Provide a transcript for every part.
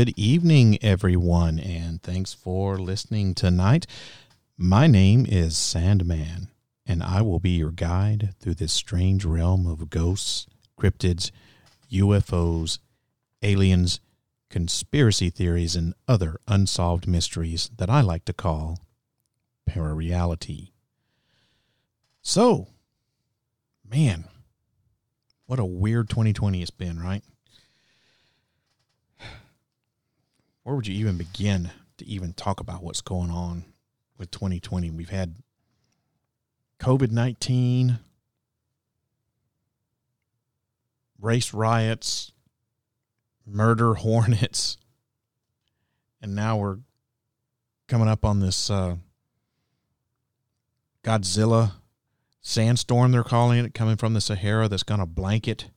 Good evening, everyone, and thanks for listening tonight. My name is Sandman, and I will be your guide through this strange realm of ghosts, cryptids, UFOs, aliens, conspiracy theories, and other unsolved mysteries that I like to call parareality. So, man, what a weird 2020 it's been, right? Where would you even begin to even talk about what's going on with 2020? We've had COVID 19, race riots, murder hornets, and now we're coming up on this uh, Godzilla sandstorm, they're calling it, coming from the Sahara that's going to blanket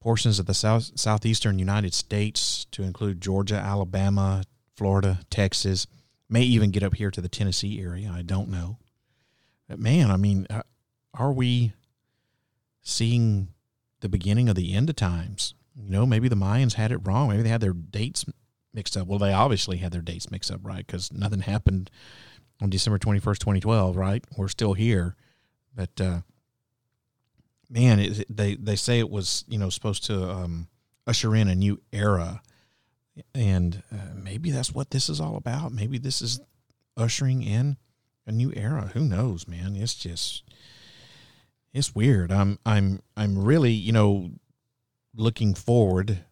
portions of the south southeastern United States to include Georgia, Alabama, Florida, Texas, may even get up here to the Tennessee area. I don't know. But man, I mean, uh, are we seeing the beginning of the end of times? You know, maybe the Mayans had it wrong. Maybe they had their dates mixed up. Well, they obviously had their dates mixed up, right? Because nothing happened on December 21st, 2012, right? We're still here. But uh, man, it, they they say it was you know supposed to um, usher in a new era, and uh, maybe that's what this is all about. Maybe this is ushering in a new era. Who knows, man? It's just it's weird. I'm I'm I'm really you know looking forward,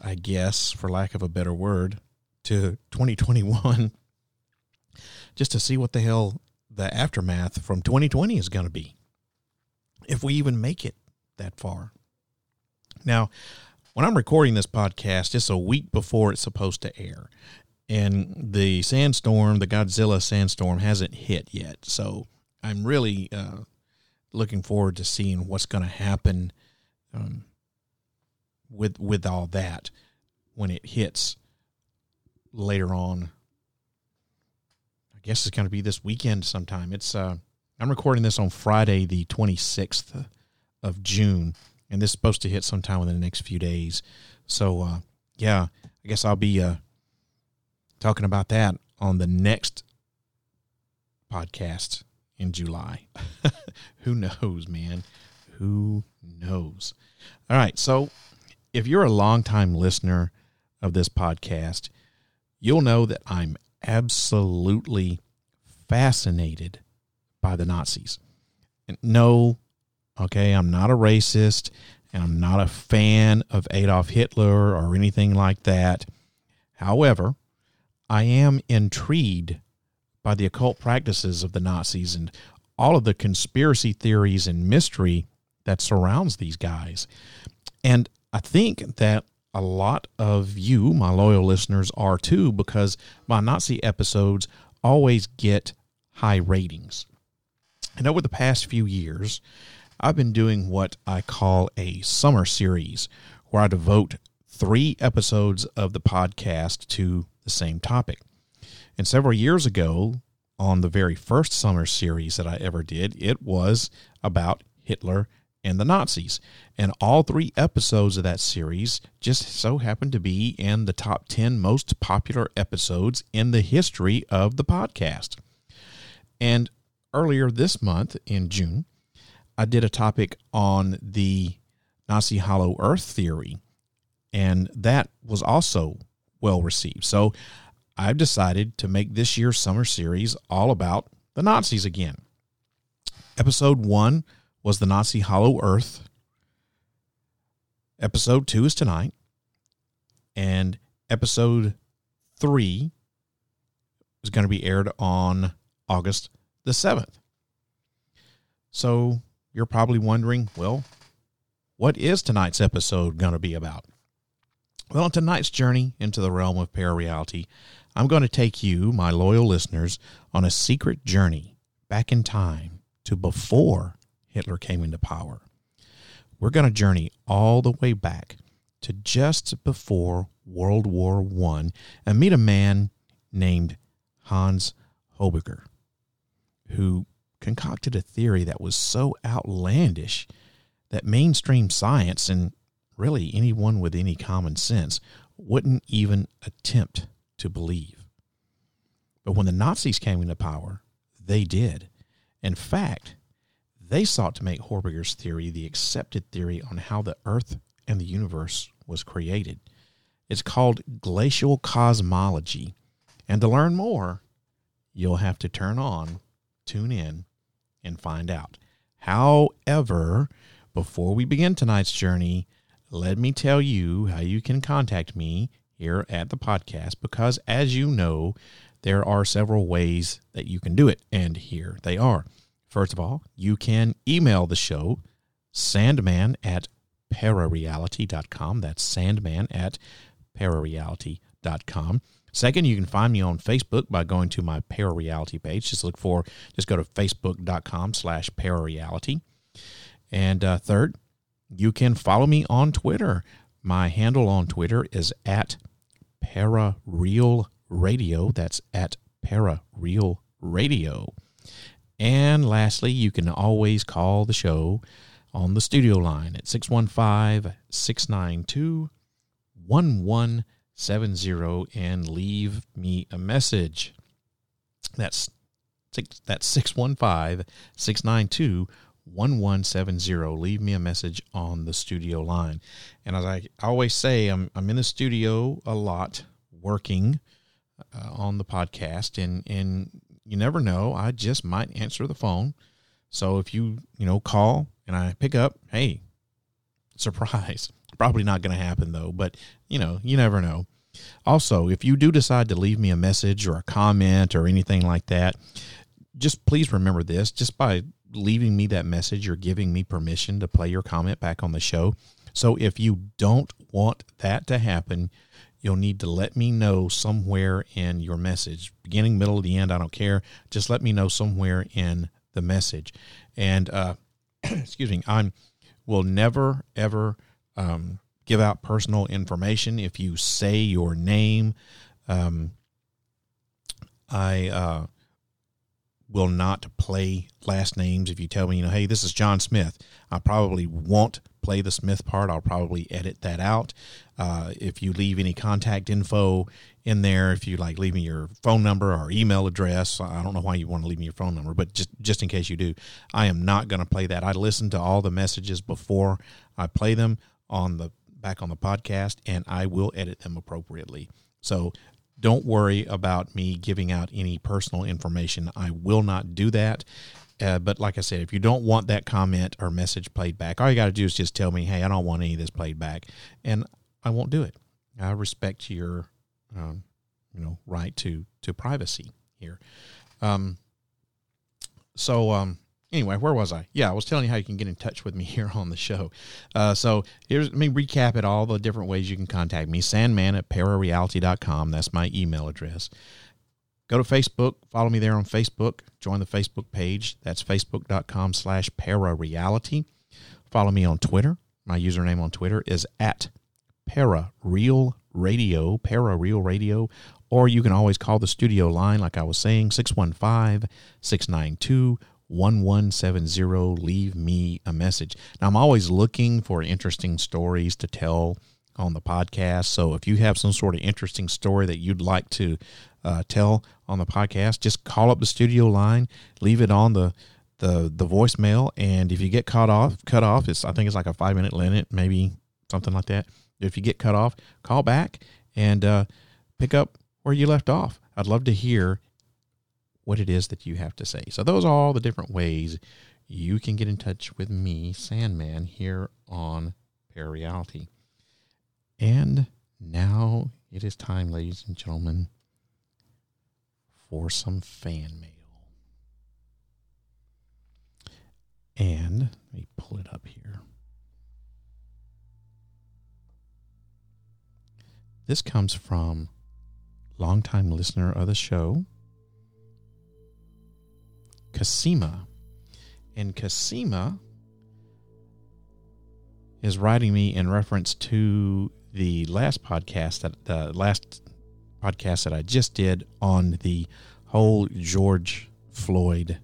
I guess, for lack of a better word, to 2021 just to see what the hell the aftermath from 2020 is going to be. If we even make it that far. Now, when I'm recording this podcast, it's a week before it's supposed to air. And the sandstorm, the Godzilla sandstorm, hasn't hit yet. So I'm really uh, looking forward to seeing what's going to happen um, with with all that when it hits later on I guess it's going to be this weekend sometime. It's uh, I'm recording this on Friday, the 26th of June, and this is supposed to hit sometime within the next few days. So, uh, yeah, I guess I'll be uh, talking about that on the next podcast in July. Who knows, man? Who knows? All right, so if you're a longtime listener of this podcast, you'll know that I'm absolutely fascinated by the Nazis. No, okay, I'm not a racist and I'm not a fan of Adolf Hitler or anything like that. However, I am intrigued by the occult practices of the Nazis and all of the conspiracy theories and mystery that surrounds these guys. And I think that a lot of you, my loyal listeners, are too, because my Nazi episodes always get high ratings. And over the past few years, I've been doing what I call a summer series, where I devote three episodes of the podcast to the same topic. And several years ago, on the very first summer series that I ever did, it was about Hitler and the Nazis. And all three episodes of that series just so happened to be in the top 10 most popular episodes in the history of the podcast. And earlier this month in June, I did a topic on the Nazi Hollow Earth theory, and that was also well received. So I've decided to make this year's summer series all about the Nazis again. Episode one was the Nazi Hollow Earth. Episode two is tonight. And episode three is going to be aired on August the 7th. So you're probably wondering, well, what is tonight's episode going to be about? Well, on tonight's journey into the realm of parareality, I'm going to take you, my loyal listeners, on a secret journey back in time to before Hitler came into power. We're going to journey all the way back to just before World War I and meet a man named Hans Horbiger. Who concocted a theory that was so outlandish that mainstream science and really anyone with any common sense wouldn't even attempt to believe. But when the Nazis came into power, they did. In fact, they sought to make Horbiger's theory the accepted theory on how the Earth and the universe was created. It's called glacial cosmology. And to learn more, you'll have to turn on, tune in, and find out. However, before we begin tonight's journey, let me tell you how you can contact me here at the podcast because, as you know, there are several ways that you can do it, and here they are. First of all, you can email the show, sandman at parareality.com. That's sandman at parareality.com. Second, you can find me on Facebook by going to my Parareality page. Just look for, just go to facebook.com slash parareality. And uh, third, you can follow me on Twitter. My handle on Twitter is at Parareal Radio. That's at Parareal Radio. And lastly, you can always call the show on the studio line at 615 692 1170 and leave me a message. That's that's 615 692 1170. Leave me a message on the studio line. And as I always say, I'm, I'm in the studio a lot working uh, on the podcast, and, and you never know. I just might answer the phone. So if you, you know, call and I pick up, hey, surprise. Probably not going to happen though, but you know, you never know. Also, if you do decide to leave me a message or a comment or anything like that, just please remember this just by leaving me that message, you're giving me permission to play your comment back on the show. So if you don't want that to happen, you'll need to let me know somewhere in your message, beginning, middle, the end. I don't care. Just let me know somewhere in the message. And uh, excuse me, I'm will never ever um, give out personal information. If you say your name, um, I uh, will not play last names. If you tell me, you know, hey, this is John Smith, I probably won't play the Smith part. I'll probably edit that out. Uh, if you leave any contact info in there, if you like leave me your phone number or email address, I don't know why you want to leave me your phone number, but just just in case you do, I am not going to play that. I listen to all the messages before I play them on the back on the podcast, and I will edit them appropriately. So don't worry about me giving out any personal information. I will not do that. Uh, but like I said, if you don't want that comment or message played back, all you got to do is just tell me, hey, I don't want any of this played back, and I won't do it. I respect your, um, you know, right to to privacy here. Um, so um, anyway, where was I? Yeah, I was telling you how you can get in touch with me here on the show. Uh, so here's let me recap it all the different ways you can contact me. Sandman at parareality.com. That's my email address. Go to Facebook, follow me there on Facebook, join the Facebook page. That's facebook.com slash parareality. Follow me on Twitter. My username on Twitter is at parareal radio, parareal radio, or you can always call the studio line, like I was saying, 615 692 1170. Leave me a message. Now, I'm always looking for interesting stories to tell on the podcast. So if you have some sort of interesting story that you'd like to uh, tell on the podcast, just call up the studio line, leave it on the the the voicemail, and if you get cut off, cut off, it's I think it's like a five minute limit, maybe something like that. If you get cut off, call back and uh, pick up where you left off. I'd love to hear what it is that you have to say. So those are all the different ways you can get in touch with me, Sandman, here on Parareality. And now it is time, ladies and gentlemen, for some fan mail. And let me pull it up here. This comes from longtime listener of the show, Kasima. And Kasima is writing me in reference to the last podcast that the last podcast that I just did on the whole George Floyd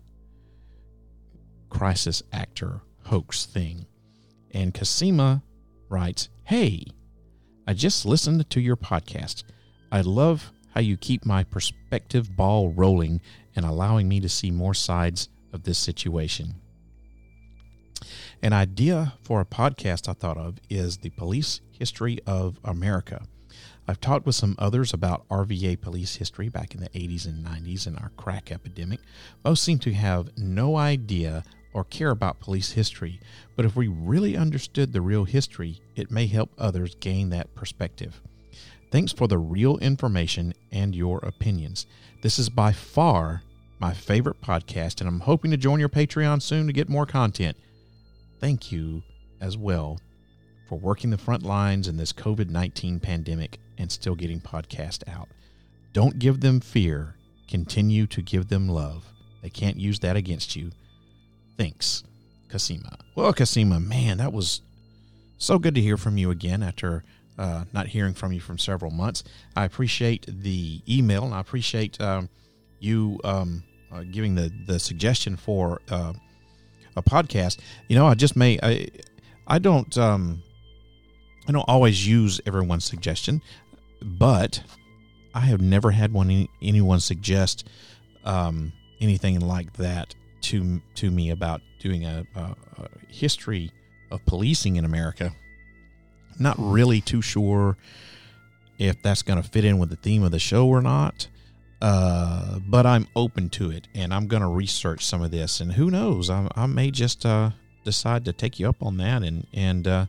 crisis actor hoax thing. And Kasima writes, Hey, I just listened to your podcast. I love how you keep my perspective ball rolling and allowing me to see more sides of this situation. An idea for a podcast I thought of is the police history of America. I've talked with some others about RVA police history back in the 80s and 90s and our crack epidemic. Most seem to have no idea or care about police history, but if we really understood the real history, it may help others gain that perspective. Thanks for the real information and your opinions. This is by far my favorite podcast, and I'm hoping to join your Patreon soon to get more content. Thank you as well for working the front lines in this COVID 19 pandemic and still getting podcasts out. Don't give them fear, continue to give them love. They can't use that against you. Thanks, Kasima. Well, Kasima, man, that was so good to hear from you again after uh, not hearing from you from several months. I appreciate the email and I appreciate um, you um, uh, giving the, the suggestion for uh, a podcast. You know, I just may I I don't um, I don't always use everyone's suggestion, but I have never had one anyone suggest um, anything like that to to me about doing a, a, a history of policing in America. Not really too sure if that's going to fit in with the theme of the show or not. Uh, but I'm open to it, and I'm going to research some of this. And who knows, I, I may just uh, decide to take you up on that and and uh,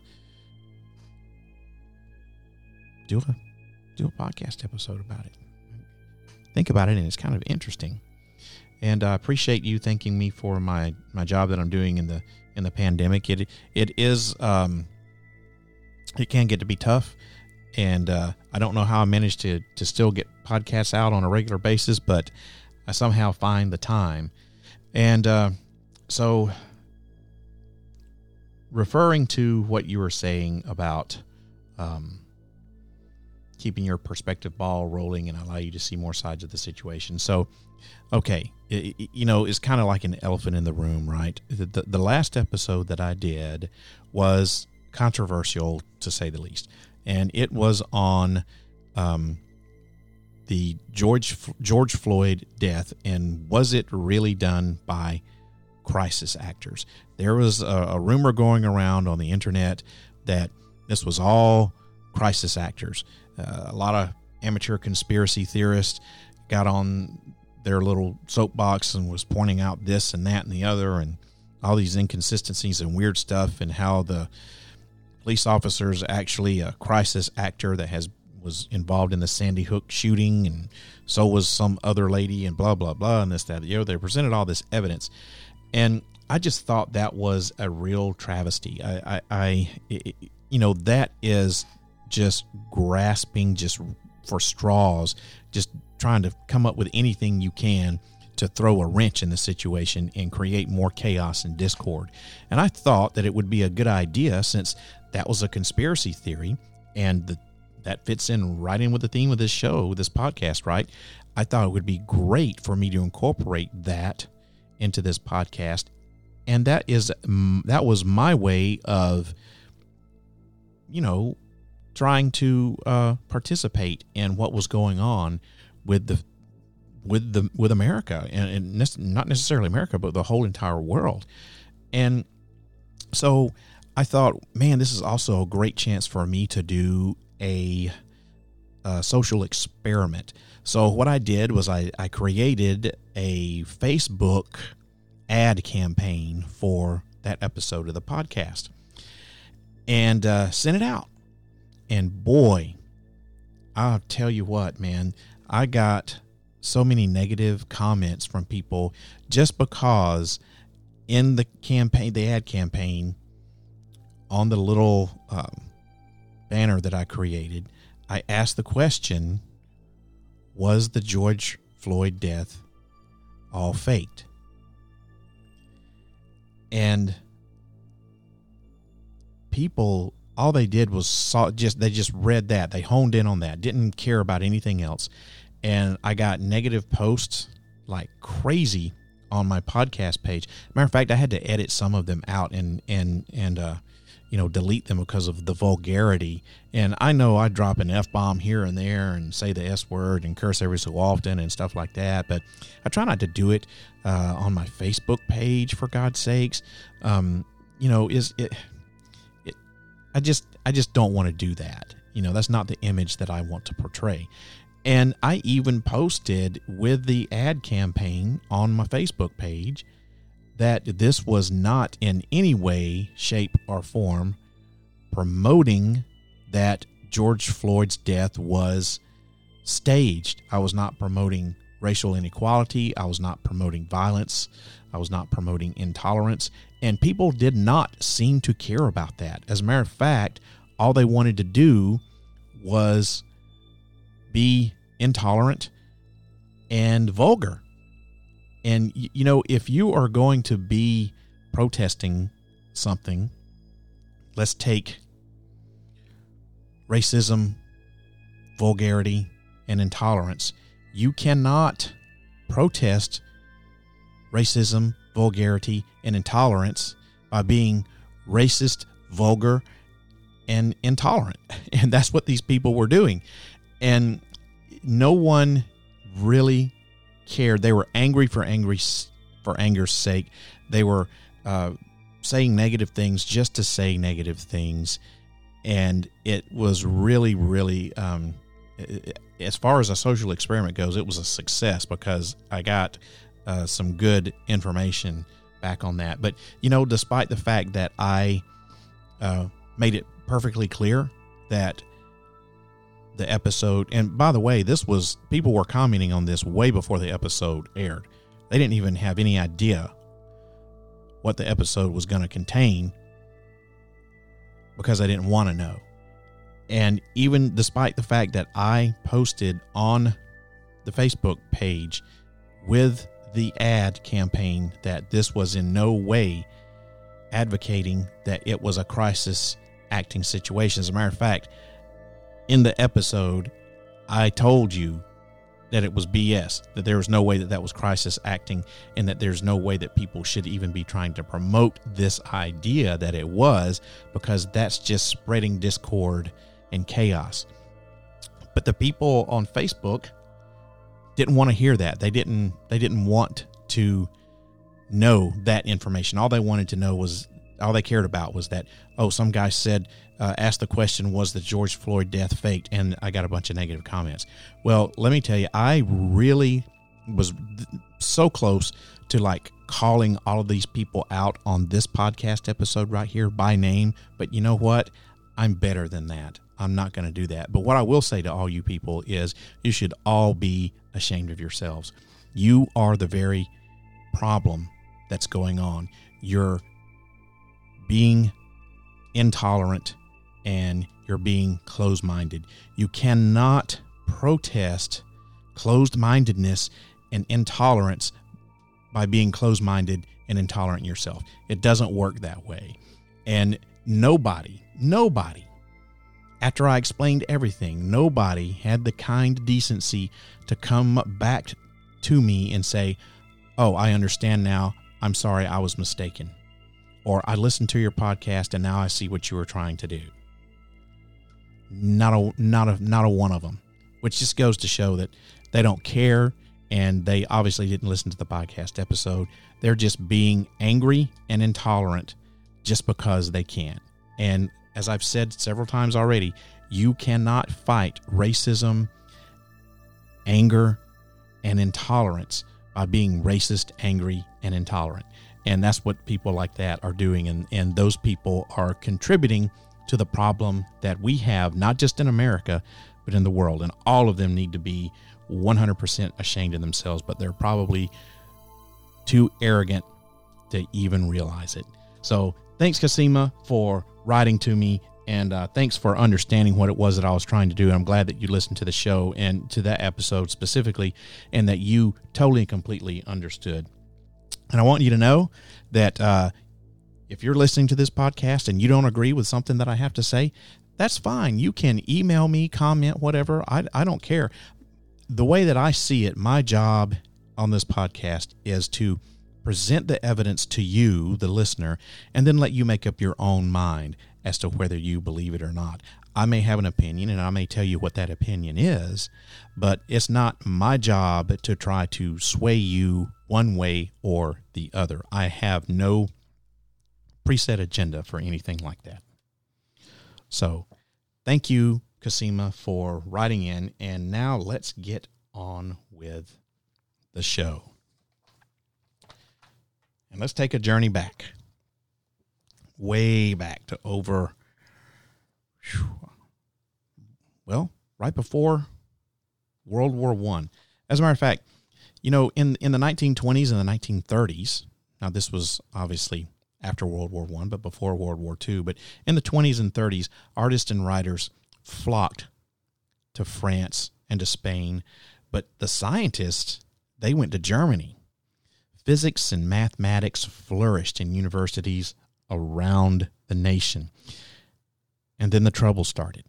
do a do a podcast episode about it. Think about it, and it's kind of interesting and I appreciate you thanking me for my my job that I'm doing in the in the pandemic. It it is um, it can get to be tough, and uh, I don't know how I managed to to still get podcasts out on a regular basis, but I somehow find the time, and uh, so referring to what you were saying about um, keeping your perspective ball rolling and allow you to see more sides of the situation. So okay, it, you know, it's kind of like an elephant in the room, right? The, the, the, last episode that I did was controversial to say the least, and it was on um, the George George Floyd death and was it really done by crisis actors? There was a, a rumor going around on the internet that this was all crisis actors. Uh, a lot of amateur conspiracy theorists got on their little soapbox and was pointing out this and that and the other and all these inconsistencies and weird stuff and how the police officers actually a crisis actor that has was involved in the Sandy Hook shooting and so was some other lady and blah blah blah and this that you know they presented all this evidence. And I just thought that was a real travesty. I I, I it, you know that is just grasping just for straws just trying to come up with anything you can to throw a wrench in the situation and create more chaos and discord. And I thought that it would be a good idea since that was a conspiracy theory and the, that fits in right in with the theme of this show, this podcast, right? I thought it would be great for me to incorporate that into this podcast. And that is that was my way of you know trying to uh, participate in what was going on with the with the with America and, and not necessarily America, but the whole entire world. And so I thought, man, this is also a great chance for me to do a, a social experiment. So what I did was I, I created a Facebook ad campaign for that episode of the podcast and uh, sent it out. And boy, I'll tell you what, man, I got so many negative comments from people just because in the campaign, the ad campaign, on the little um, banner that I created, I asked the question Was the George Floyd death all faked? And people all they did was saw just they just read that they honed in on that didn't care about anything else and I got negative posts like crazy on my podcast page. Matter of fact, I had to edit some of them out and and and uh, you know delete them because of the vulgarity. And I know I drop an f bomb here and there and say the s word and curse every so often and stuff like that. But I try not to do it uh, on my Facebook page for God's sakes. Um, you know, is it, it? I just I just don't want to do that. You know, that's not the image that I want to portray. And I even posted with the ad campaign on my Facebook page that this was not in any way, shape, or form promoting that George Floyd's death was staged. I was not promoting racial inequality. I was not promoting violence. I was not promoting intolerance. And people did not seem to care about that. As a matter of fact, all they wanted to do was be intolerant and vulgar. And, you know, if you are going to be protesting something, let's take racism, vulgarity, and intolerance. You cannot protest racism, vulgarity, and intolerance by being racist, vulgar, and intolerant. And that's what these people were doing. And no one really cared. They were angry for angry for anger's sake. They were uh, saying negative things just to say negative things, and it was really, really. Um, as far as a social experiment goes, it was a success because I got uh, some good information back on that. But you know, despite the fact that I uh, made it perfectly clear that the episode. And by the way, this was people were commenting on this way before the episode aired. They didn't even have any idea what the episode was going to contain because I didn't want to know. And even despite the fact that I posted on the Facebook page with the ad campaign that this was in no way advocating that it was a crisis acting situation. As a matter of fact, in the episode, I told you that it was BS, that there was no way that that was crisis acting, and that there's no way that people should even be trying to promote this idea that it was, because that's just spreading discord and chaos. But the people on Facebook didn't want to hear that. They didn't. They didn't want to know that information. All they wanted to know was all they cared about was that oh, some guy said uh, asked the question, was the George Floyd death faked? And I got a bunch of negative comments. Well, let me tell you, I really was so close to like calling all of these people out on this podcast episode right here by name. But you know what? I'm better than that. I'm not going to do that. But what I will say to all you people is you should all be ashamed of yourselves. You are the very problem that's going on. You're being intolerant and you're being closed minded. You cannot protest closed mindedness and intolerance by being closed minded and intolerant yourself. It doesn't work that way. And nobody, nobody, after I explained everything, nobody had the kind decency to come back to me and say, Oh, I understand now. I'm sorry I was mistaken. Or I listened to your podcast and now I see what you were trying to do. Not a not a not a one of them, which just goes to show that they don't care and they obviously didn't listen to the podcast episode. They're just being angry and intolerant just because they can. And as I've said several times already, you cannot fight racism, anger, and intolerance by being racist, angry, and intolerant. And that's what people like that are doing. And, and those people are contributing to the problem that we have, not just in America, but in the world. And all of them need to be 100% ashamed of themselves, but they're probably too arrogant to even realize it. So thanks, Kasima, for writing to me. And uh, thanks for understanding what it was that I was trying to do. I'm glad that you listened to the show and to that episode specifically, and that you totally and completely understood. And I want you to know that uh, if you're listening to this podcast and you don't agree with something that I have to say, that's fine. You can email me, comment, whatever. I, I don't care. The way that I see it, my job on this podcast is to present the evidence to you, the listener, and then let you make up your own mind as to whether you believe it or not. I may have an opinion and I may tell you what that opinion is, but it's not my job to try to sway you one way or the other. I have no preset agenda for anything like that. So, thank you, Kasima, for writing in. And now let's get on with the show. And let's take a journey back, way back to over, well, right before World War One. As a matter of fact, you know, in in the 1920s and the 1930s. Now, this was obviously after World War One, but before World War Two. But in the 20s and 30s, artists and writers flocked to France and to Spain, but the scientists they went to Germany physics and mathematics flourished in universities around the nation. And then the trouble started.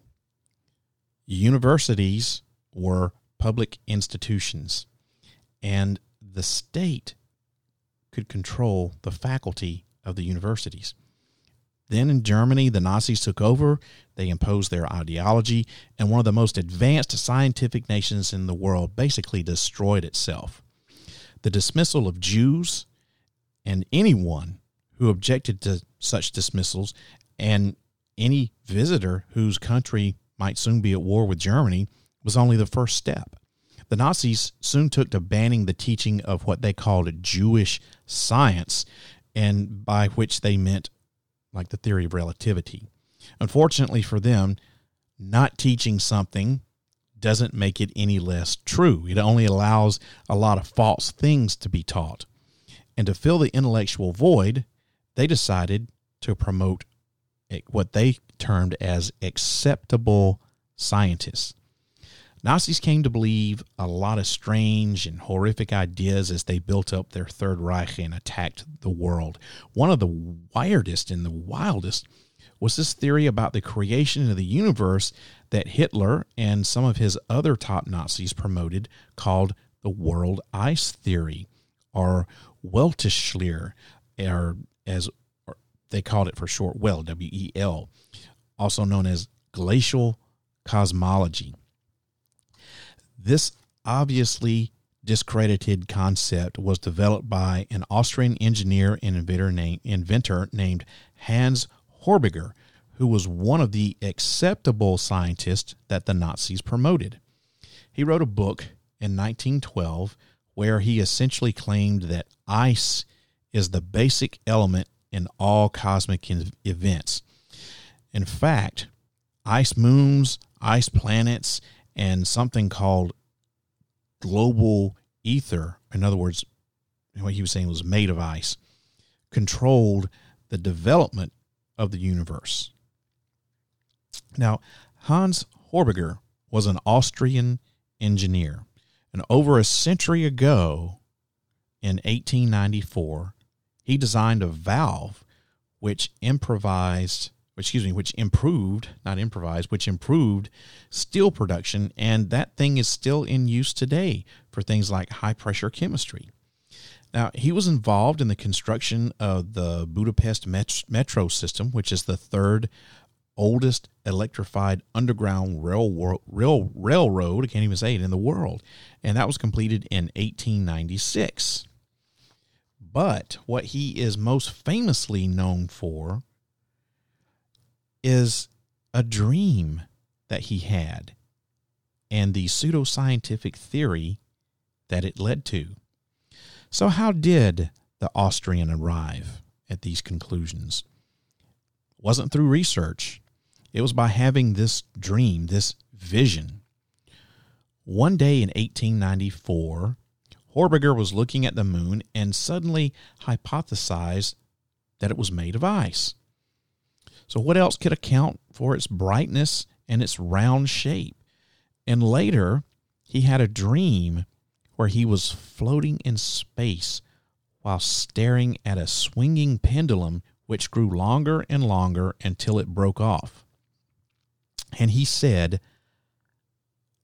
Universities were public institutions, and the state could control the faculty of the universities. Then in Germany, the Nazis took over. They imposed their ideology, and one of the most advanced scientific nations in the world basically destroyed itself the dismissal of Jews and anyone who objected to such dismissals and any visitor whose country might soon be at war with Germany was only the first step. The Nazis soon took to banning the teaching of what they called Jewish science, and by which they meant like the theory of relativity. Unfortunately for them, not teaching something doesn't make it any less true. It only allows a lot of false things to be taught. And to fill the intellectual void, they decided to promote what they termed as acceptable scientists. Nazis came to believe a lot of strange and horrific ideas as they built up their Third Reich and attacked the world. One of the weirdest and the wildest was this theory about the creation of the universe that Hitler and some of his other top Nazis promoted called the world ice theory or Weltanschauung, or as they called it for short, well W E L, also known as glacial cosmology. This obviously discredited concept was developed by an Austrian engineer and inventor, name, inventor named Hans Horbiger, who was one of the acceptable scientists that the Nazis promoted. He wrote a book in 1912 where he essentially claimed that ice is the basic element in all cosmic events. In fact, ice moons, ice planets, and something called global ether, in other words, what he was saying was made of ice, controlled the development of the universe. Now, Hans Horbiger was an Austrian engineer, and over a century ago, in 1894, he designed a valve which improvised excuse me, which improved, not improvised, which improved steel production. And that thing is still in use today for things like high pressure chemistry. Now, he was involved in the construction of the Budapest metro system, which is the third oldest electrified underground rail, rail, railroad, I can't even say it, in the world. And that was completed in 1896. But what he is most famously known for is a dream that he had and the pseudoscientific theory that it led to. So, how did the Austrian arrive at these conclusions? It wasn't through research, it was by having this dream, this vision. One day in 1894, Horbiger was looking at the moon and suddenly hypothesized that it was made of ice. So, what else could account for its brightness and its round shape? And later, he had a dream where he was floating in space while staring at a swinging pendulum which grew longer and longer until it broke off. And he said,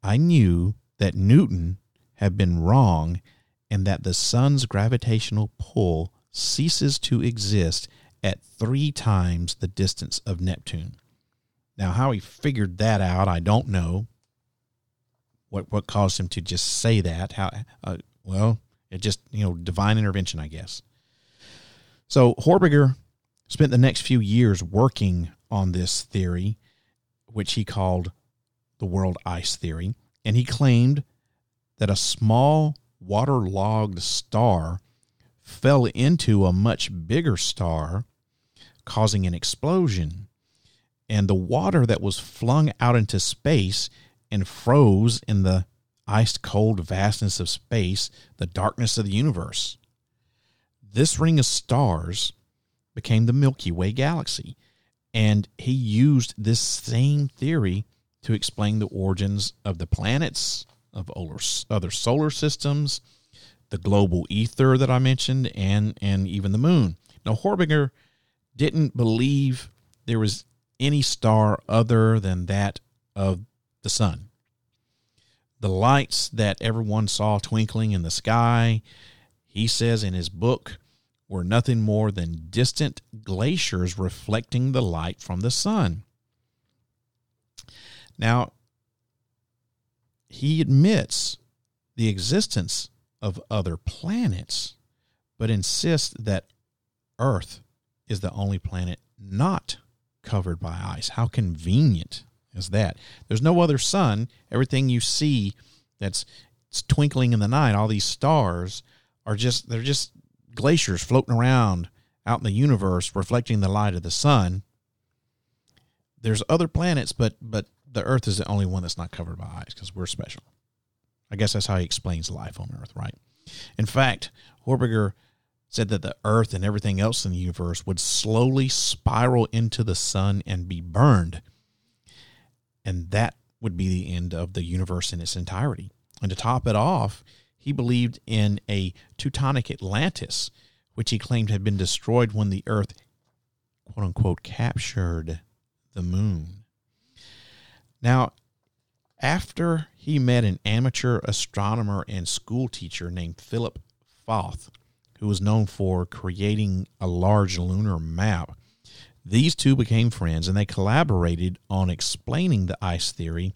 I knew that Newton had been wrong and that the sun's gravitational pull ceases to exist at three times the distance of Neptune. Now, how he figured that out, I don't know. What what caused him to just say that? How? Uh, well, it just you know divine intervention, I guess. So Horbiger spent the next few years working on this theory, which he called the world ice theory, and he claimed that a small waterlogged star fell into a much bigger star, causing an explosion. And the water that was flung out into space and froze in the ice cold vastness of space, the darkness of the universe. This ring of stars became the Milky Way galaxy. And he used this same theory to explain the origins of the planets, of other solar systems, the global ether that I mentioned, and, and even the moon. Now, Horbiger didn't believe there was any star other than that of the sun. The lights that everyone saw twinkling in the sky, he says in his book, were nothing more than distant glaciers reflecting the light from the sun. Now, he admits the existence of other planets, but insists that Earth is the only planet not covered by ice. How convenient is that? There's no other sun. Everything you see that's twinkling in the night, all these stars are just they're just glaciers floating around out in the universe reflecting the light of the sun. There's other planets, but but the Earth is the only one that's not covered by ice because we're special. I guess that's how he explains life on Earth, right? In fact, Horbiger said that the Earth and everything else in the universe would slowly spiral into the sun and be burned. And that would be the end of the universe in its entirety. And to top it off, he believed in a Teutonic Atlantis, which he claimed had been destroyed when the Earth, quote unquote, captured the moon. Now, after he met an amateur astronomer and school teacher named Philip Fauth, who was known for creating a large lunar map, these two became friends and they collaborated on explaining the ice theory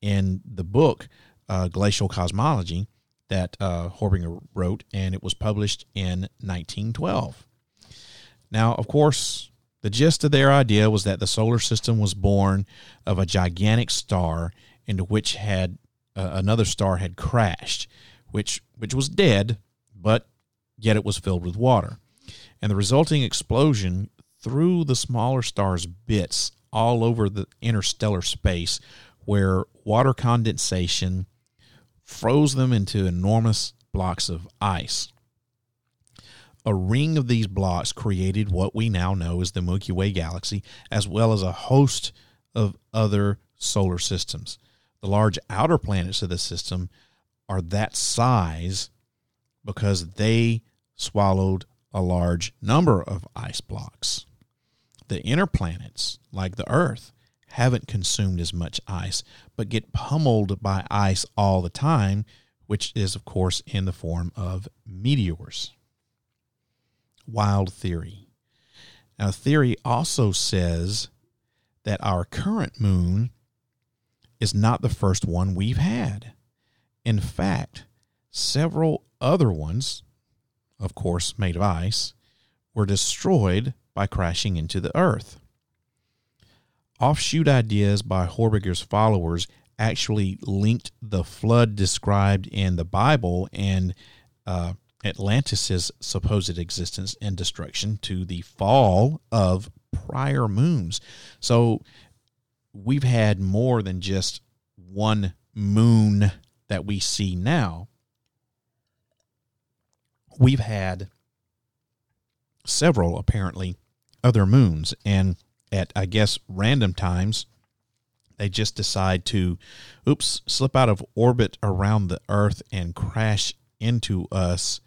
in the book uh, Glacial Cosmology that uh, Horbiger wrote, and it was published in 1912. Now, of course, the gist of their idea was that the solar system was born of a gigantic star into which had uh, another star had crashed, which which was dead, but yet it was filled with water, and the resulting explosion threw the smaller star's bits all over the interstellar space, where water condensation froze them into enormous blocks of ice. A ring of these blocks created what we now know as the Milky Way galaxy, as well as a host of other solar systems. The large outer planets of the system are that size because they swallowed a large number of ice blocks. The inner planets, like the Earth, haven't consumed as much ice, but get pummeled by ice all the time, which is, of course, in the form of meteors. Wild theory. Now, theory also says that our current moon is not the first one we've had. In fact, several other ones, of course made of ice, were destroyed by crashing into the earth. Offshoot ideas by Horbiger's followers actually linked the flood described in the Bible and uh, Atlantis's supposed existence and destruction to the fall of prior moons. So we've had more than just one moon that we see now. We've had several, apparently, other moons. And at I guess random times they just decide to oops slip out of orbit around the earth and crash into us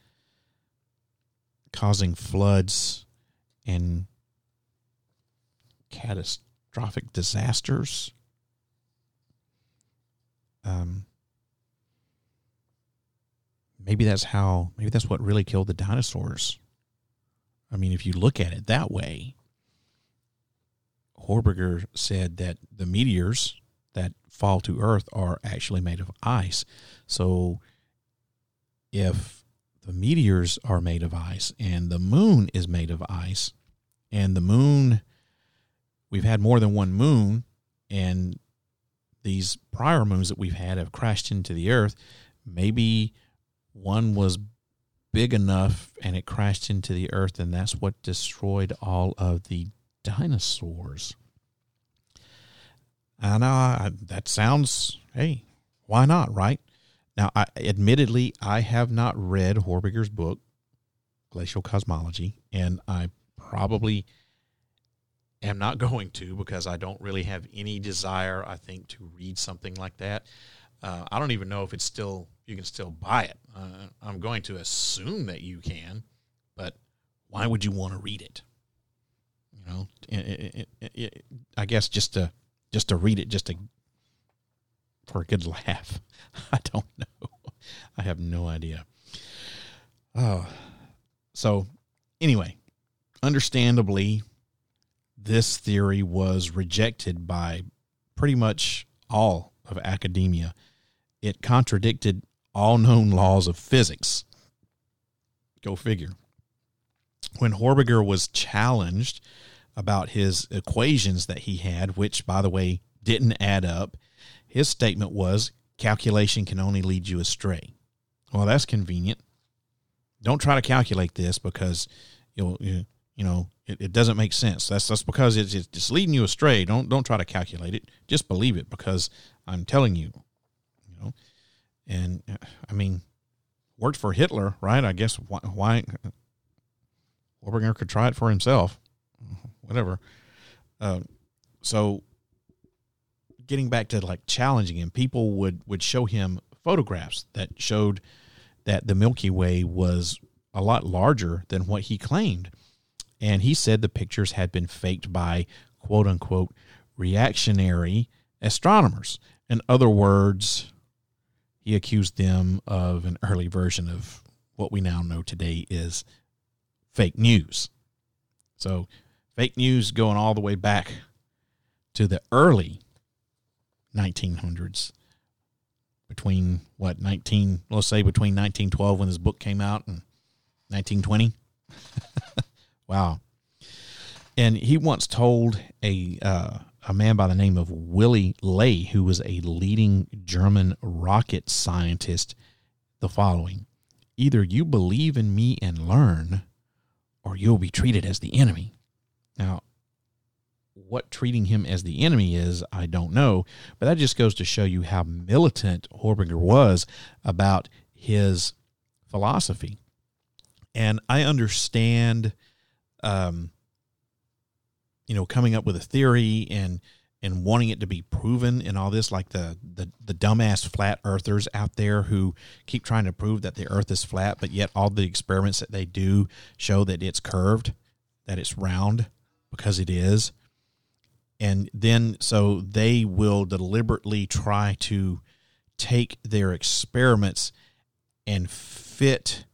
causing floods and catastrophic disasters um maybe that's how maybe that's what really killed the dinosaurs. I mean, if you look at it that way, Horbiger said that the meteors that fall to Earth are actually made of ice. So if the meteors are made of ice and the moon is made of ice, and the moon, we've had more than one moon, and these prior moons that we've had have crashed into the Earth, maybe one was big enough and it crashed into the earth, and that's what destroyed all of the dinosaurs. And uh, that sounds, hey, why not, right? Now, I, admittedly, I have not read Horbiger's book, Glacial Cosmology, and I probably am not going to because I don't really have any desire, I think, to read something like that. Uh, I don't even know if it's still you can still buy it. Uh, I'm going to assume that you can, but why would you want to read it? You know, it, it, it, I guess just to just to read it, just to for a good laugh. I don't know. I have no idea. Oh, so anyway, understandably, this theory was rejected by pretty much all of academia. It contradicted all known laws of physics. Go figure. When Horbiger was challenged about his equations that he had, which, by the way, didn't add up, his statement was calculation can only lead you astray. Well, that's convenient. Don't try to calculate this because you'll, you, you know, it, it, doesn't make sense. That's that's because it's it's leading you astray. Don't don't try to calculate it. Just believe it because I'm telling you. You know, and I mean, worked for Hitler, right? I guess why, why Horbiger could try it for himself, whatever. Uh, so, getting back to like challenging him, people would would show him photographs that showed that the Milky Way was a lot larger than what he claimed, and he said the pictures had been faked by quote unquote reactionary astronomers. In other words, he accused them of an early version of what we now know today is fake news. So, fake news going all the way back to the early 1900s between what 19 let's say between 1912 when this book came out and 1920 wow. And he once told a uh, a man by the name of Willy Ley, who was a leading German rocket scientist, the following Either you believe in me and learn, or you'll be treated as the enemy. Now, what treating him as the enemy is, I don't know, but that just goes to show you how militant Horbiger was about his philosophy. And I understand um, you know coming up with a theory and and wanting it to be proven and all this like the the the dumbass flat earthers out there who keep trying to prove that the earth is flat but yet all the experiments that they do show that it's curved that it's round because it is and then so they will deliberately try to take their experiments and fit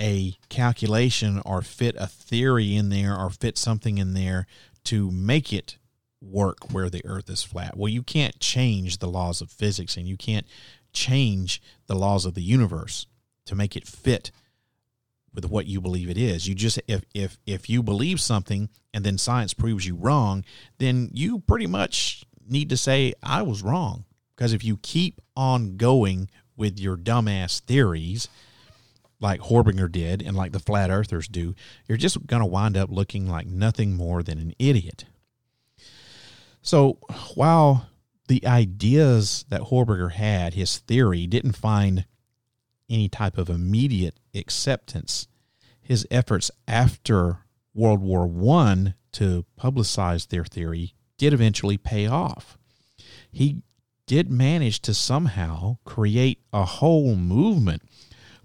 a calculation or fit a theory in there or fit something in there to make it work where the earth is flat. Well, you can't change the laws of physics and you can't change the laws of the universe to make it fit with what you believe it is. You just if if if you believe something and then science proves you wrong, then you pretty much need to say I was wrong. Because if you keep on going with your dumbass theories, like Horbiger did and like the flat earthers do, you're just going to wind up looking like nothing more than an idiot. So while the ideas that Horbiger had, his theory, didn't find any type of immediate acceptance, his efforts after World War I to publicize their theory did eventually pay off. He did manage to somehow create a whole movement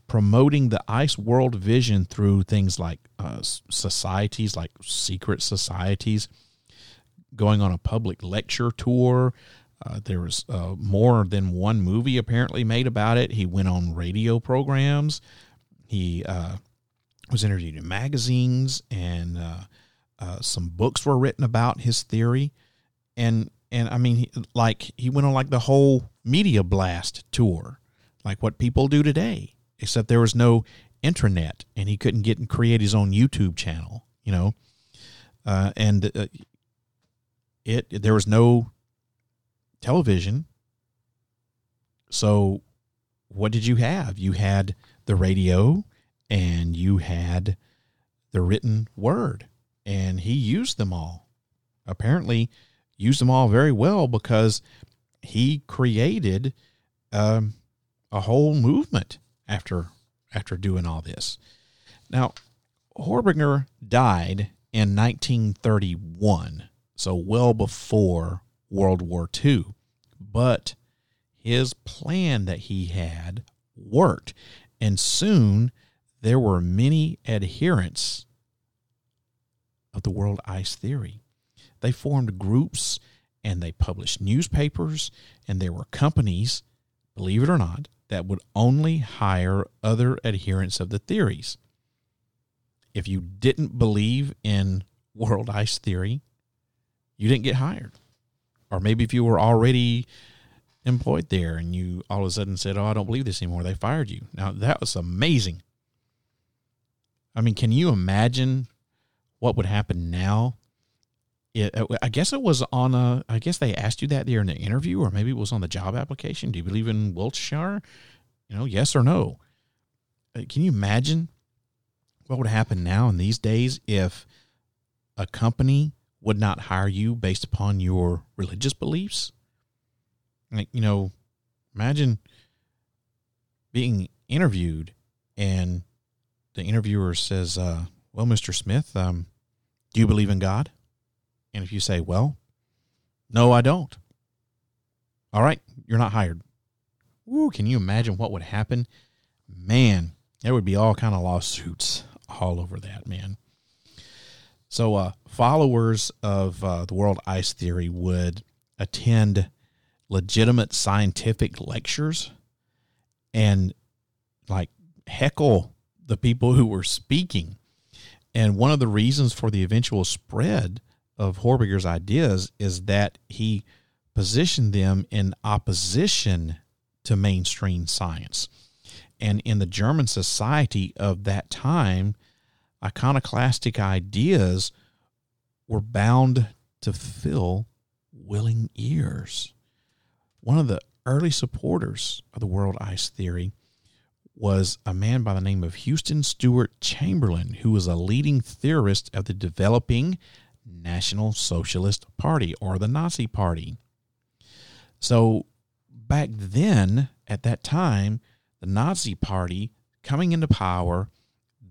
promoting the ice world vision through things like uh, societies, like secret societies, going on a public lecture tour, Uh, there was uh, more than one movie apparently made about it. He went on radio programs. He uh, was interviewed in magazines, and uh, uh, some books were written about his theory. And and I mean, he, like he went on like the whole media blast tour, like what people do today, except there was no intranet, and he couldn't get and create his own YouTube channel. You know, and it there was no television. So, what did you have? You had the radio and you had the written word, and he used them all. Apparently, used them all very well because he created um, a whole movement after after doing all this. Now, Horbiger died in 1931, so well before World War II. But his plan that he had worked, and soon there were many adherents of the world ice theory. They formed groups and they published newspapers, and there were companies, believe it or not, that would only hire other adherents of the theories. If you didn't believe in world ice theory, you didn't get hired or maybe if you were already employed there and you all of a sudden said, "Oh, I don't believe this anymore," they fired you. Now that was amazing. I mean, can you imagine what would happen now? It, I guess it was on a. I guess they asked you that there in the interview, or maybe it was on the job application. Do you believe in Wiltshire? You know, yes or no. Uh, can you imagine what would happen now in these days if a company would not hire you based upon your religious beliefs. Like, you know, imagine being interviewed and the interviewer says, uh, Well, Mr. Smith, um, do you believe in God? And if you say, Well, no, I don't. All right, you're not hired. Ooh, can you imagine what would happen? Man, there would be all kind of lawsuits all over that, man. So, uh, followers of uh, the world ice theory would attend legitimate scientific lectures and like heckle the people who were speaking. And one of the reasons for the eventual spread of Horbiger's ideas is that he positioned them in opposition to mainstream science. And in the German society of that time, iconoclastic ideas were bound to fill willing ears. One of the early supporters of the world ice theory was a man by the name of Houston Stewart Chamberlain, who was a leading theorist of the developing National Socialist Party or the Nazi Party. So, back then, at that time, the Nazi Party coming into power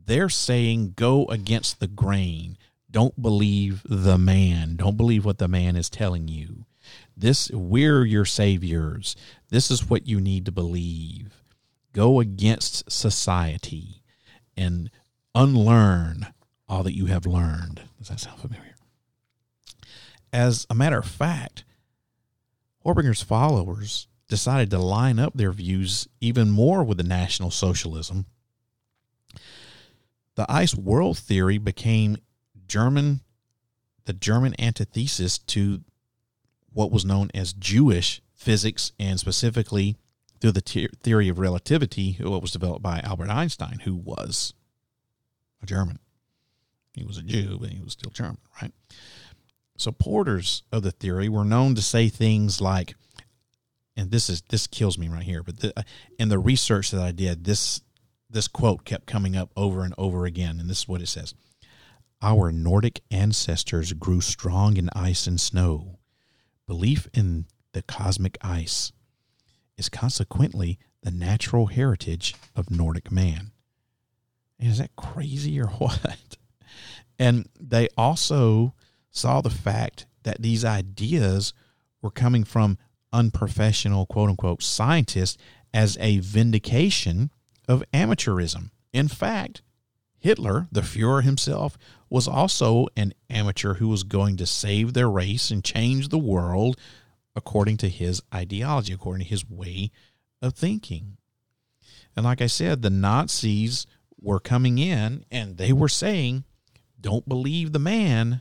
they're saying go against the grain. Don't believe the man. Don't believe what the man is telling you. This we're your saviors. This is what you need to believe. Go against society and unlearn all that you have learned. Does that sound familiar? As a matter of fact, Horbiger's followers decided to line up their views even more with the National Socialism the ice world theory became German, the German antithesis to what was known as Jewish physics, and specifically through the te- theory of relativity, what was developed by Albert Einstein, who was a German. He was a Jew, but he was still German, right? Supporters of the theory were known to say things like, and this is this kills me right here, but the, uh, in the research that I did, this this quote kept coming up over and over again, and this is what it says Our Nordic ancestors grew strong in ice and snow. Belief in the cosmic ice is consequently the natural heritage of Nordic man. Is that crazy or what? And they also saw the fact that these ideas were coming from unprofessional, quote unquote, scientists as a vindication of amateurism. In fact, Hitler, the Fuhrer himself, was also an amateur who was going to save their race and change the world according to his ideology, according to his way of thinking. And like I said, the Nazis were coming in and they were saying, don't believe the man.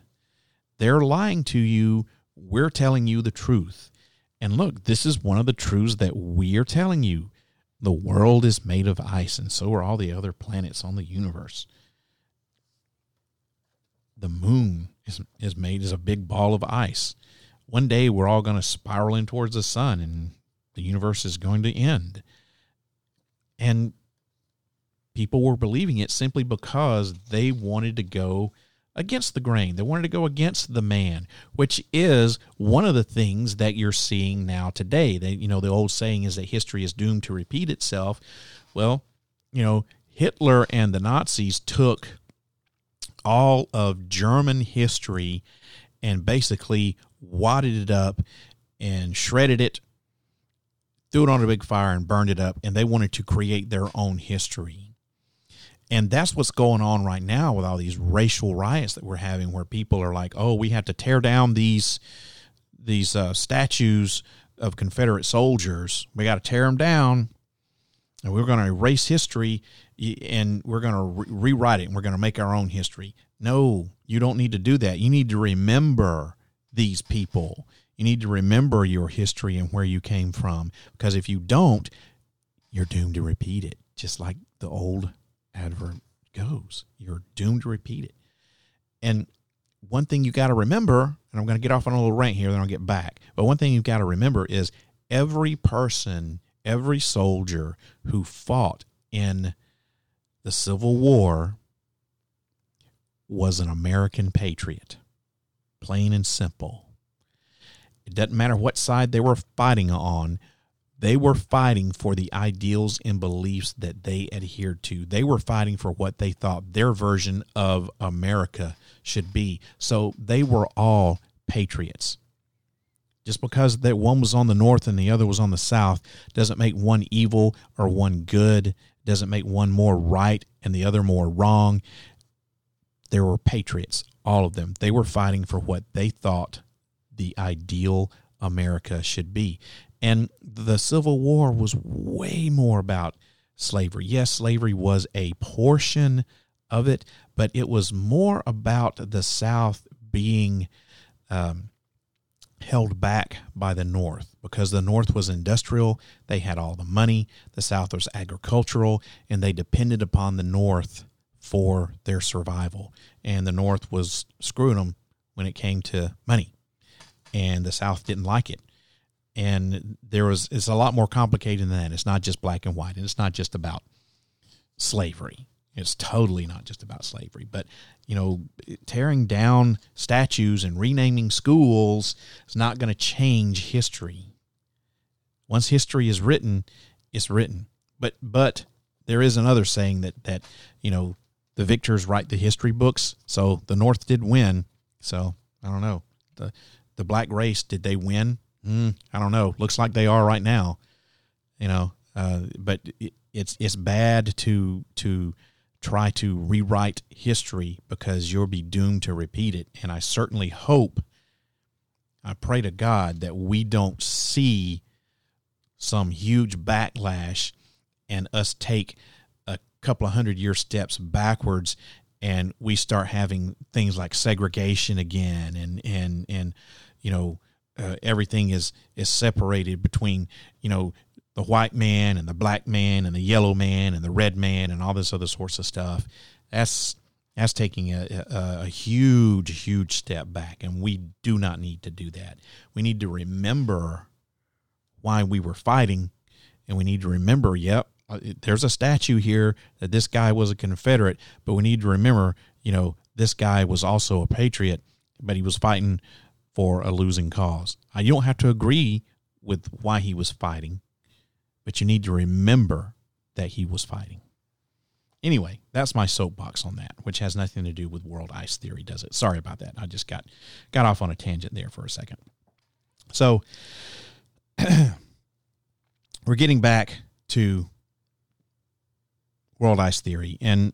They're lying to you. We're telling you the truth. And look, this is one of the truths that we're telling you. The world is made of ice, and so are all the other planets on the universe. The moon is, is made as a big ball of ice. One day we're all going to spiral in towards the sun, and the universe is going to end. And people were believing it simply because they wanted to go against the grain. They wanted to go against the man, which is one of the things that you're seeing now today. They, you know, the old saying is that history is doomed to repeat itself. Well, you know, Hitler and the Nazis took all of German history and basically wadded it up and shredded it, threw it on a big fire and burned it up, and they wanted to create their own history. And that's what's going on right now with all these racial riots that we're having, where people are like, "Oh, we have to tear down these these uh, statues of Confederate soldiers. We got to tear them down, and we're going to erase history, and we're going to re- rewrite it, and we're going to make our own history." No, you don't need to do that. You need to remember these people. You need to remember your history and where you came from, because if you don't, you're doomed to repeat it, just like the old adverb goes. You're doomed to repeat it. And one thing you got to remember, and I'm going to get off on a little rant here, then I'll get back. But one thing you've got to remember is every person, every soldier who fought in the Civil War was an American patriot, plain and simple. It doesn't matter what side they were fighting on, they were fighting for the ideals and beliefs that they adhered to. They were fighting for what they thought their version of America should be. So they were all patriots. Just because that one was on the north and the other was on the south doesn't make one evil or one good, doesn't make one more right and the other more wrong. There were patriots, all of them. They were fighting for what they thought the ideal America should be. And the Civil War was way more about slavery. Yes, slavery was a portion of it, but it was more about the South being um, held back by the North because the North was industrial. They had all the money. The South was agricultural, and they depended upon the North for their survival. And the North was screwing them when it came to money, and the South didn't like it and there was it's a lot more complicated than that. It's not just black and white, and it's not just about slavery. It's totally not just about slavery, but you know, tearing down statues and renaming schools is not going to change history. Once history is written, it's written. But but there is another saying that that you know the victors write the history books. So the North did win. So I don't know the the black race did they win? Mm, I don't know. Looks like they are right now. You know, uh, but it, it's it's bad to to try to rewrite history because you'll be doomed to repeat it. And I certainly hope, I pray to God that we don't see some huge backlash and us take a couple of hundred year steps backwards and we start having things like segregation again and and and you know uh, everything is is separated between you know the white man and the black man and the yellow man and the red man and all this other sorts of stuff. That's that's taking a, a, a, huge, huge step back, and we do not need to do that. We need to remember why we were fighting, and we need to remember, yep, uh, there's a statue here that this guy was a Confederate, but we need to remember, you know, this guy was also a patriot, but he was fighting for a losing cause. You don't have to agree with why he was fighting, but you need to remember that he was fighting. Anyway, that's my soapbox on that, which has nothing to do with world ice theory, does it? Sorry about that. I just got got off on a tangent there for a second. So we're getting back to world ice theory and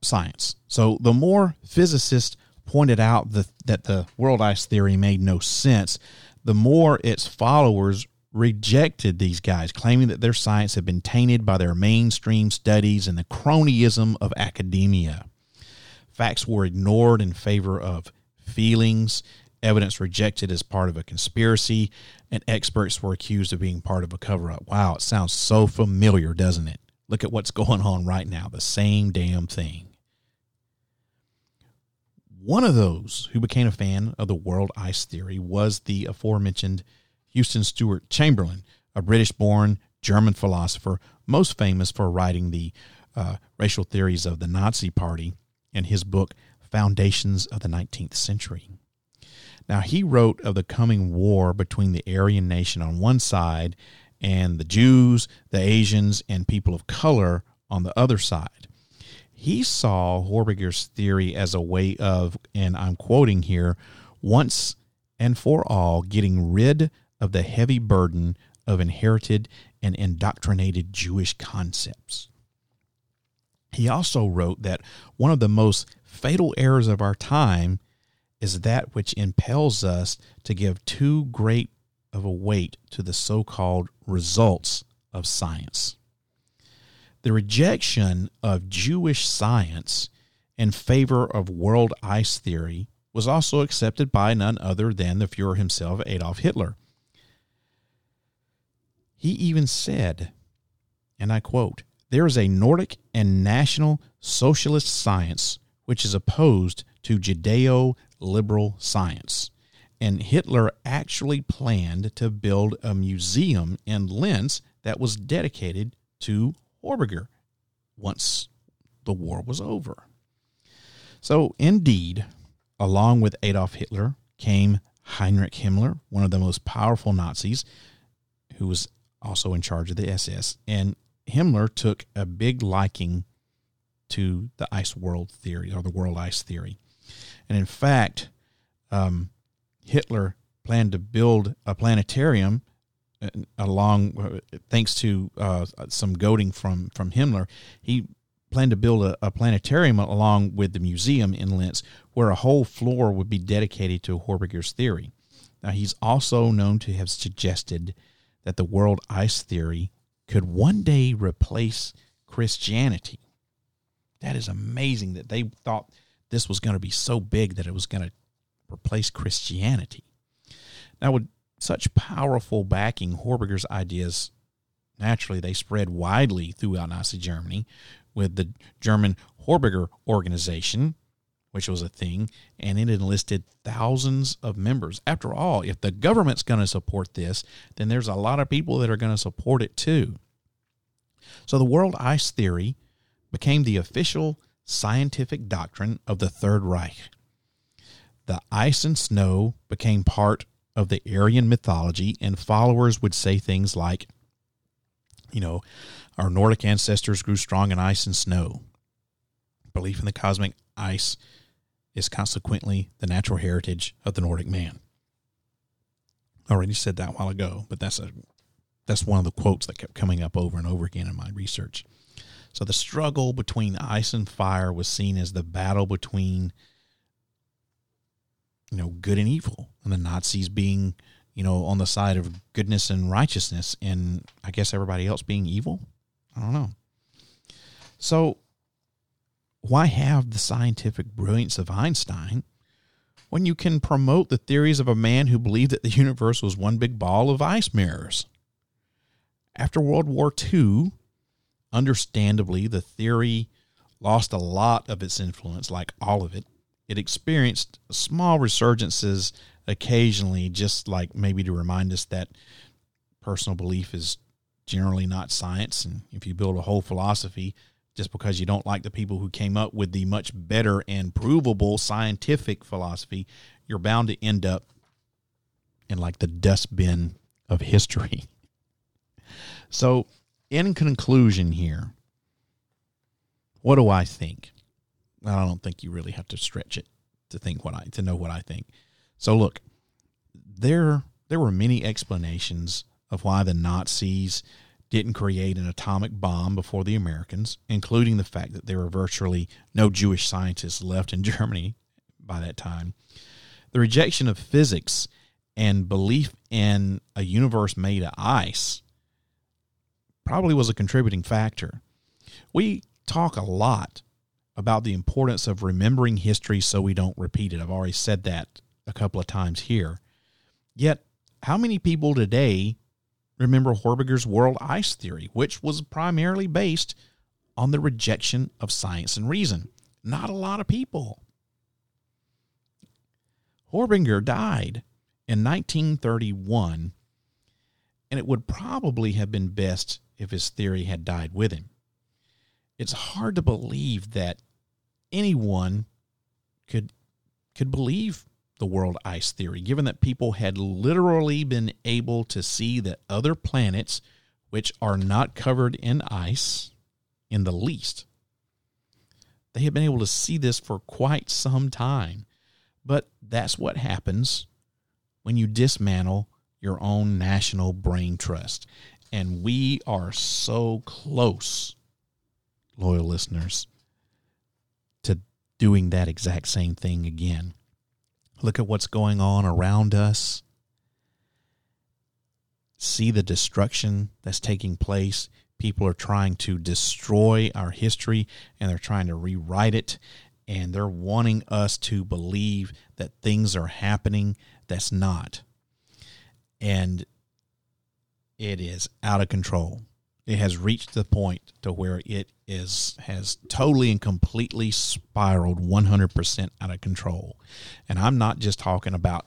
science. So the more physicists pointed out the, that the world ice theory made no sense, the more its followers rejected these guys, claiming that their science had been tainted by their mainstream studies and the cronyism of academia. Facts were ignored in favor of feelings, evidence rejected as part of a conspiracy, and experts were accused of being part of a cover up. Wow, it sounds so familiar, doesn't it? Look at what's going on right now. The same damn thing. One of those who became a fan of the world ice theory was the aforementioned Houston Stewart Chamberlain, a British born German philosopher, most famous for writing the uh, racial theories of the Nazi Party in his book Foundations of the 19th Century. Now, he wrote of the coming war between the Aryan nation on one side and the Jews, the Asians, and people of color on the other side. He saw Horbiger's theory as a way of, and I'm quoting here, once and for all getting rid of the heavy burden of inherited and indoctrinated Jewish concepts. He also wrote that one of the most fatal errors of our time is that which impels us to give too great of a weight to the so called results of science. The rejection of Jewish science in favor of world ice theory was also accepted by none other than the Fuhrer himself, Adolf Hitler. He even said, and I quote, there is a Nordic and national socialist science which is opposed to Judeo liberal science. And Hitler actually planned to build a museum in Linz that was dedicated to Horbiger once the war was over. So, indeed, along with Adolf Hitler came Heinrich Himmler, one of the most powerful Nazis, who was also in charge of the SS. And Himmler took a big liking to the ice world theory or the world ice theory. And in fact, um, Hitler planned to build a planetarium along, uh, thanks to uh, some goading from, from Himmler. He planned to build a, a, planetarium along with the museum in Linz where a whole floor would be dedicated to Horbiger's theory. Now, he's also known to have suggested that the world ice theory could one day replace Christianity. That is amazing that they thought this was going to be so big that it was going to replace Christianity. Now, with such powerful backing, Horbiger's ideas naturally they spread widely throughout Nazi Germany, with the German Horbiger organization which was a thing, and it enlisted thousands of members. After all, if the government's going to support this, then there's a lot of people that are going to support it too. So the world ice theory became the official scientific doctrine of the Third Reich. The ice and snow became part of the Aryan mythology, and followers would say things like, you know, our Nordic ancestors grew strong in ice and snow. Belief in the cosmic ice is consequently the natural heritage of the Nordic man. I already said that a while ago, but that's a that's one of the quotes that kept coming up over and over again in my research. So the struggle between ice and fire was seen as the battle between you know good and evil, and the Nazis being you know on the side of goodness and righteousness, and I guess everybody else being evil. I don't know. So why have the scientific brilliance of Einstein when you can promote the theories of a man who believed that the universe was one big ball of ice mirrors? After World War II, understandably, the theory lost a lot of its influence, like all of it. It experienced small resurgences occasionally, just like maybe to remind us that personal belief is generally not science. And if you build a whole philosophy just because you don't like the people who came up with the much better and provable scientific philosophy, you're bound to end up in like the dustbin of history. So, in conclusion, here, what do I think? I don't think you really have to stretch it to think what I to know what I think. So, look, there there were many explanations of why the Nazis didn't create an atomic bomb before the Americans, including the fact that there were virtually no Jewish scientists left in Germany by that time. The rejection of physics and belief in a universe made of ice probably was a contributing factor. We talk a lot about the importance of remembering history so we don't repeat it. I've already said that a couple of times here. Yet, how many people today remember Horbiger's world ice theory, which was primarily based on the rejection of science and reason? Not a lot of people. Horbiger died in 1931, and it would probably have been best if his theory had died with him. It's hard to believe that anyone could could believe the world ice theory, given that people had literally been able to see that other planets, which are not covered in ice in the least, they had been able to see this for quite some time. But that's what happens when you dismantle your own national brain trust. And we are so close, loyal listeners, to doing that exact same thing again. Look at what's going on around us. See the destruction that's taking place. People are trying to destroy our history and they're trying to rewrite it. And they're wanting us to believe that things are happening that's not. And it is out of control. It has reached the point to where it is has totally and completely spiraled 100% out of control. And I'm not just talking about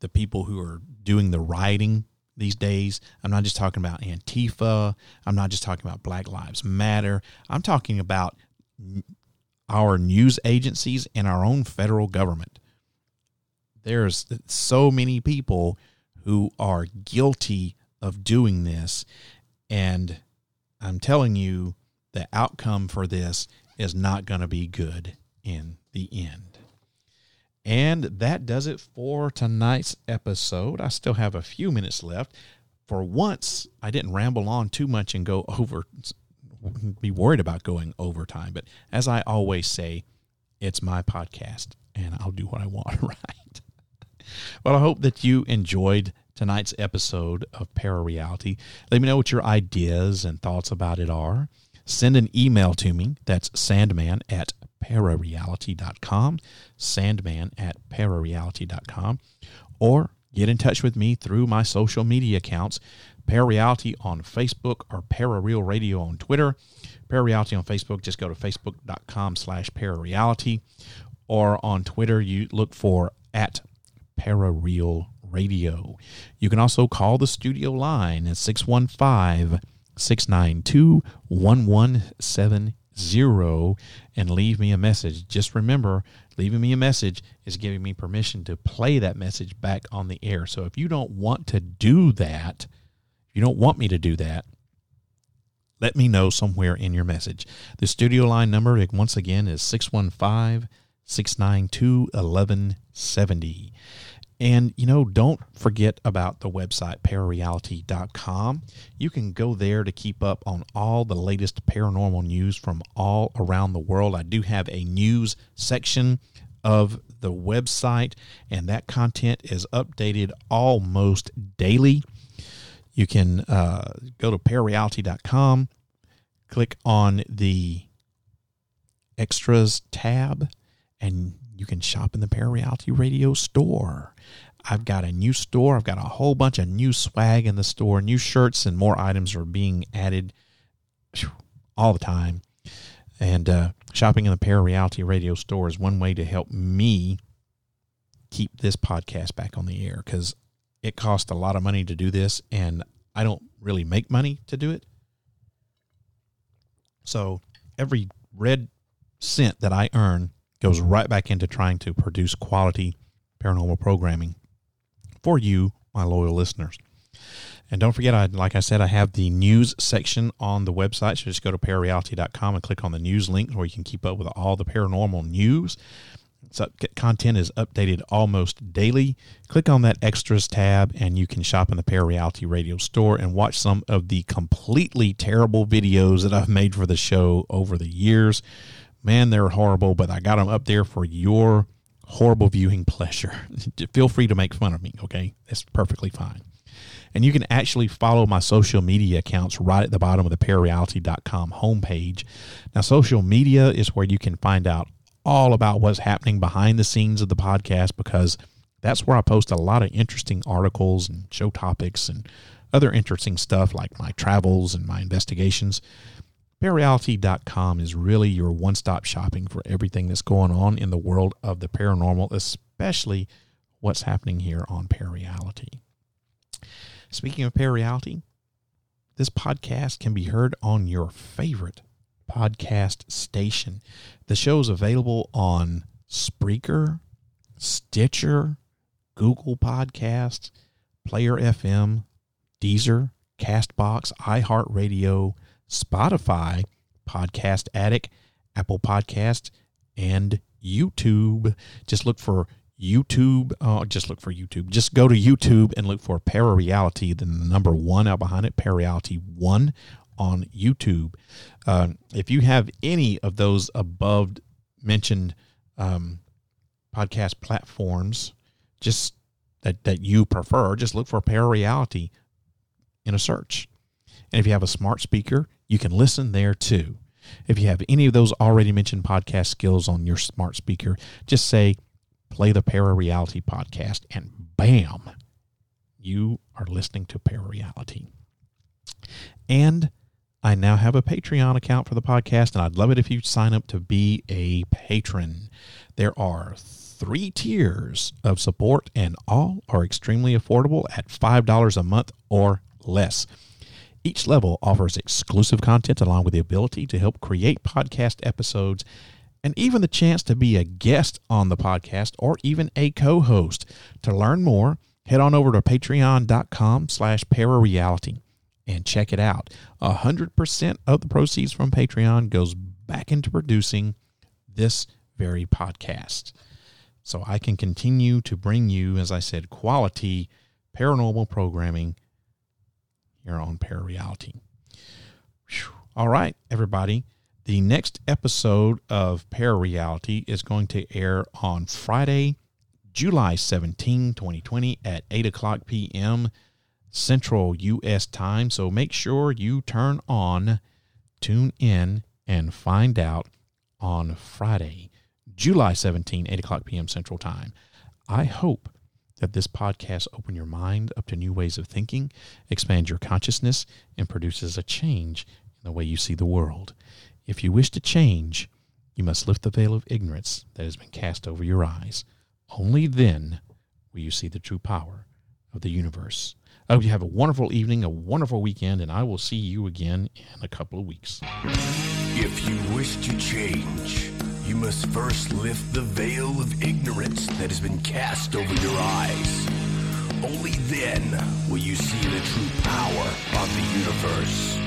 the people who are doing the rioting these days. I'm not just talking about Antifa. I'm not just talking about Black Lives Matter. I'm talking about our news agencies and our own federal government. There's so many people who are guilty of doing this. And I'm telling you, the outcome for this is not going to be good in the end. And that does it for tonight's episode. I still have a few minutes left. For once, I didn't ramble on too much and go over, be worried about going overtime. But as I always say, it's my podcast and I'll do what I want, right? Well, I hope that you enjoyed tonight's episode of Para Reality. Let me know what your ideas and thoughts about it are. Send an email to me. That's sandman at parareality.com. Sandman at parareality.com. Or get in touch with me through my social media accounts Parareality on Facebook or Parareal Radio on Twitter. Parareality on Facebook, just go to facebook.com slash parareality. Or on Twitter, you look for at Parareal Radio. You can also call the studio line at 615 692 1170 and leave me a message. Just remember, leaving me a message is giving me permission to play that message back on the air. So if you don't want to do that, if you don't want me to do that, let me know somewhere in your message. The studio line number, once again, is 615 692 1170. And, you know, don't forget about the website, parareality.com. You can go there to keep up on all the latest paranormal news from all around the world. I do have a news section of the website, and that content is updated almost daily. You can uh, go to parareality.com, click on the extras tab, and you can shop in the Parareality Radio store. I've got a new store. I've got a whole bunch of new swag in the store. New shirts and more items are being added all the time. And uh, shopping in the Parareality Radio store is one way to help me keep this podcast back on the air because it costs a lot of money to do this, and I don't really make money to do it. So every red cent that I earn goes right back into trying to produce quality paranormal programming for you, my loyal listeners. And don't forget, I like I said, I have the news section on the website. So just go to parareality.com and click on the news link where you can keep up with all the paranormal news. Content is updated almost daily. Click on that extras tab and you can shop in the Parareality Radio store and watch some of the completely terrible videos that I've made for the show over the years. Man, they're horrible, but I got them up there for your horrible viewing pleasure. Feel free to make fun of me, okay? That's perfectly fine. And you can actually follow my social media accounts right at the bottom of the parareality.com homepage. Now, social media is where you can find out all about what's happening behind the scenes of the podcast because that's where I post a lot of interesting articles and show topics and other interesting stuff like my travels and my investigations. Parareality.com is really your one stop shopping for everything that's going on in the world of the paranormal, especially what's happening here on Parareality. Speaking of Parareality, this podcast can be heard on your favorite podcast station. The show is available on Spreaker, Stitcher, Google Podcasts, Player FM, Deezer, Castbox, iHeartRadio, Spotify, Podcast Addict, Apple Podcast, and YouTube. Just look for YouTube. Uh, just look for YouTube. Just go to YouTube and look for Parareality, then the number one out behind it, Parareality One on YouTube. Uh, if you have any of those above mentioned um, podcast platforms, just that, that you prefer, just look for Parareality in a search. And if you have a smart speaker, you can listen there too. If you have any of those already mentioned podcast skills on your smart speaker, just say, play the Parareality podcast, and bam, you are listening to Parareality. And I now have a Patreon account for the podcast, and I'd love it if you sign up to be a patron. There are three tiers of support, and all are extremely affordable at $5 a month or less. Each level offers exclusive content along with the ability to help create podcast episodes and even the chance to be a guest on the podcast or even a co-host. To learn more, head on over to patreon.com slash parareality and check it out. 100% of the proceeds from Patreon goes back into producing this very podcast. So I can continue to bring you, as I said, quality paranormal programming here on Parareality. All right, everybody. The next episode of Parareality is going to air on Friday, July 17, 2020 at 8 o'clock p.m. Central U.S. time. So make sure you turn on, tune in, and find out on Friday, July 17, 8 o'clock p.m. Central time. I hope that this podcast open your mind up to new ways of thinking, expands your consciousness, and produces a change in the way you see the world. If you wish to change, you must lift the veil of ignorance that has been cast over your eyes. Only then will you see the true power of the universe. I hope you have a wonderful evening, a wonderful weekend, and I will see you again in a couple of weeks. If you wish to change, you must first lift the veil of ignorance that has been cast over your eyes. Only then will you see the true power of the universe.